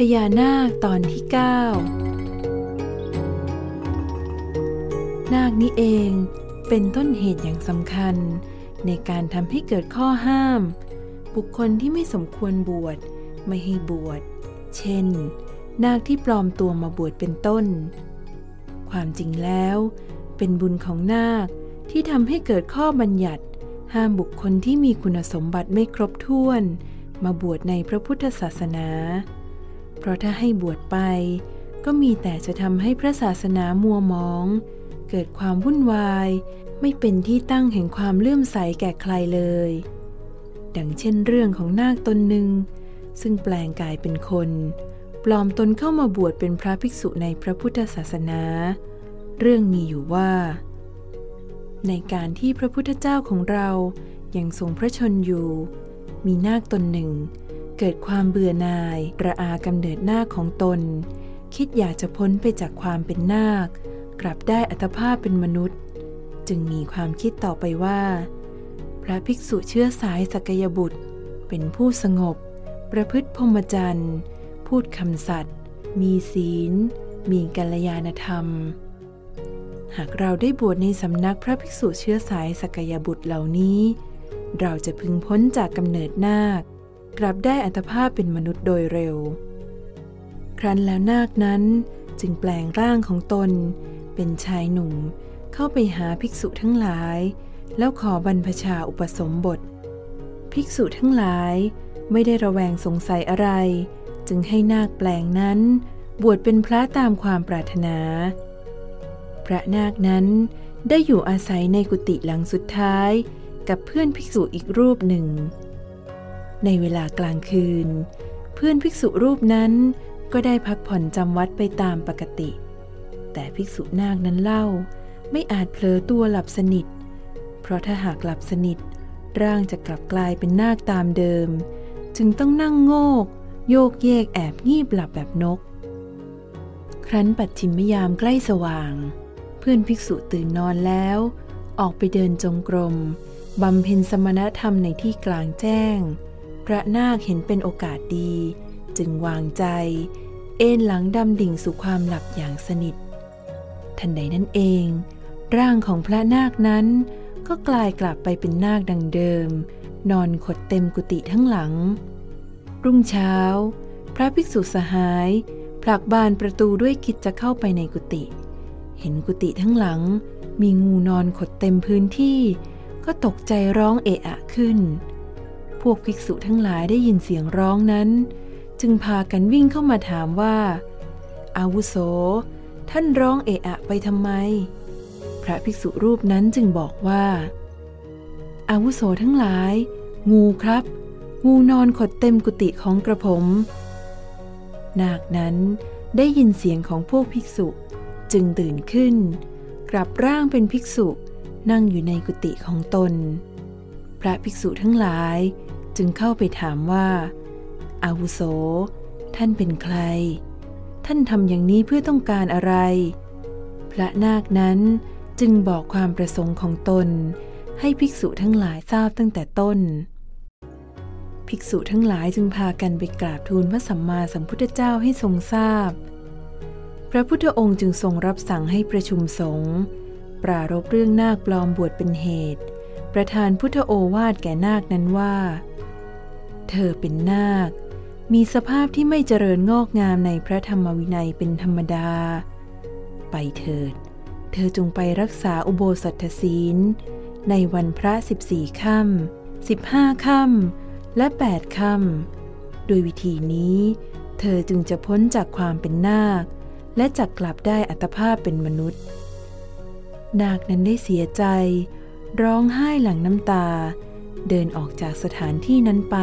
พญานาคตอนที่ 9 นาคนี้เองเป็นต้นเหตุอย่างสำคัญ ในการทำให้เกิดข้อห้าม บุคคลที่ไม่สมควรบวชไม่ให้บวช เช่น นาคที่ปลอมตัวมาบวชเป็นต้น ความจริงแล้ว เป็นบุญของนาคที่ทำให้เกิดข้อบัญญัติ ห้ามบุคคลที่มีคุณสมบัติไม่ครบถ้วน มาบวชในพระพุทธศาสนา เพราะถ้าให้บวชไป ก็มีแต่จะทำให้พระศาสนามัวมอง เกิดความวุ่นวาย ไม่เป็นที่ตั้งแห่งความเลื่อมใสแก่ใครเลย ดังเช่นเรื่องของนาคตนหนึ่ง ซึ่งแปลงกายเป็นคน ปลอมตนเข้ามาบวชเป็นพระภิกษุในพระพุทธศาสนา เรื่องมีอยู่ว่า ในการที่พระพุทธเจ้าของเรายัางทรงพระชนอยู่ มีนาคตนหนึ่ง เกิดความเบื่อหน่ายระอากำเนิดนาคของตน คิดอยากจะพ้นไปจากความเป็นนาค กลับได้อัตภาพเป็นมนุษย์ จึงมีความคิดต่อไปว่า พระภิกษุเชื้อสายสกยบุตร เป็นผู้สงบ ประพฤติพรหมจรรย์ พูดคำสัตย์ มีศีล มีกัลยาณธรรม หากเราได้บวชในสำนักพระภิกษุเชื้อสายสกยบุตรเหล่านี้ เราจะพึงพ้นจากกำเนิดนาค กลับได้อัตภาพเป็นมนุษย์โดยเร็ว ครั้นแล้วนาคนั้นจึงแปลงร่างของตน เป็นชายหนุ่มเข้าไปหาภิกษุทั้งหลาย แล้วขอบรรพชาอุปสมบท ภิกษุทั้งหลายไม่ได้ระแวงสงสัยอะไร จึงให้นาคแปลงนั้น บวชเป็นพระตามความปรารถนา พระนาคนั้นได้อยู่อาศัยในกุฏิหลังสุดท้ายกับเพื่อนภิกษุอีกรูปหนึ่ง ในเวลากลางคืน เพื่อนภิกษุรูปนั้นก็ได้พักผ่อนจำวัดไปตามปกติ แต่ภิกษุนาคนั้นเล่า ไม่อาจเผลอตัวหลับสนิท เพราะถ้าหากหลับสนิท ร่างจะกลับกลายเป็นนาคตามเดิม จึงต้องนั่งโงก โยกเยกแอบงีบหลับแบบนก ครั้นปัดชิมยามใกล้สว่าง เพื่อนภิกษุตื่นนอนแล้ว ออกไปเดินจงกรมบำเพ็ญสมณธรรมในที่กลางแจ้ง พระนาคเห็นเป็นโอกาสดี จึงวางใจ เอนหลังดำดิ่งสู่ความหลับอย่างสนิท ทันใดนั้นเอง ร่างของพระนาคนั้นก็กลายกลับไปเป็นนาคดังเดิม นอนขดเต็มกุฏิทั้งหลัง รุ่งเช้า พระภิกษุสหาย ผลักบานประตูด้วยคิดจะเข้าไปในกุฏิเห็นกุฏิทั้งหลัง มีงูนอนขดเต็มพื้นที่ ก็ตกใจร้องเอะอะขึ้น พวกภิกษุทั้งหลายได้ยินเสียงร้องนั้น จึงพากันวิ่งเข้ามาถามว่า อาวุโส ท่านร้องเอะอะไปทำไม พระภิกษุรูปนั้นจึงบอกว่า อาวุโสทั้งหลาย งูครับ งูนอนขดเต็มกุฏิของกระผมนาคนั้นได้ยินเสียงของพวกภิกษุจึงตื่นขึ้น กลับร่างเป็นภิกษุนั่งอยู่ในกุฏิของตน พระภิกษุทั้งหลาย จึงเข้าไปถามว่าอาวุโส ท่านเป็นใคร ท่านทำอย่างนี้เพื่อต้องการอะไร พระนาคนั้นจึงบอกความประสงค์ของตน ให้ภิกษุทั้งหลายทราบตั้งแต่ต้น ภิกษุทั้งหลายจึงพากันไปกราบทูลพระสัมมาสัมพุทธเจ้าให้ทรงทราบพระพุทธองค์จึงทรงรับสั่งให้ประชุมสงฆ์ปรารบเรื่องนาคปลอมบวชเป็นเหตุ ประธานพุทธโอวาทแก่นาคนั้นว่า เธอเป็นนาค มีสภาพที่ไม่เจริญงอกงามในพระธรรมวินัยเป็นธรรมดา ไปเถิด เธอจงไปรักษาอุโบสถศีล ในวันพระสิบสี่ค่ำสิบห้าค่ำและแปดค่ำโดยวิธีนี้ เธอจึงจะพ้นจากความเป็นนาค และจะกลับได้อัตภาพเป็นมนุษย์ นาคนั้นได้เสียใจ ร้องไห้หลังน้ำตา เดินออกจากสถานที่นั้นไป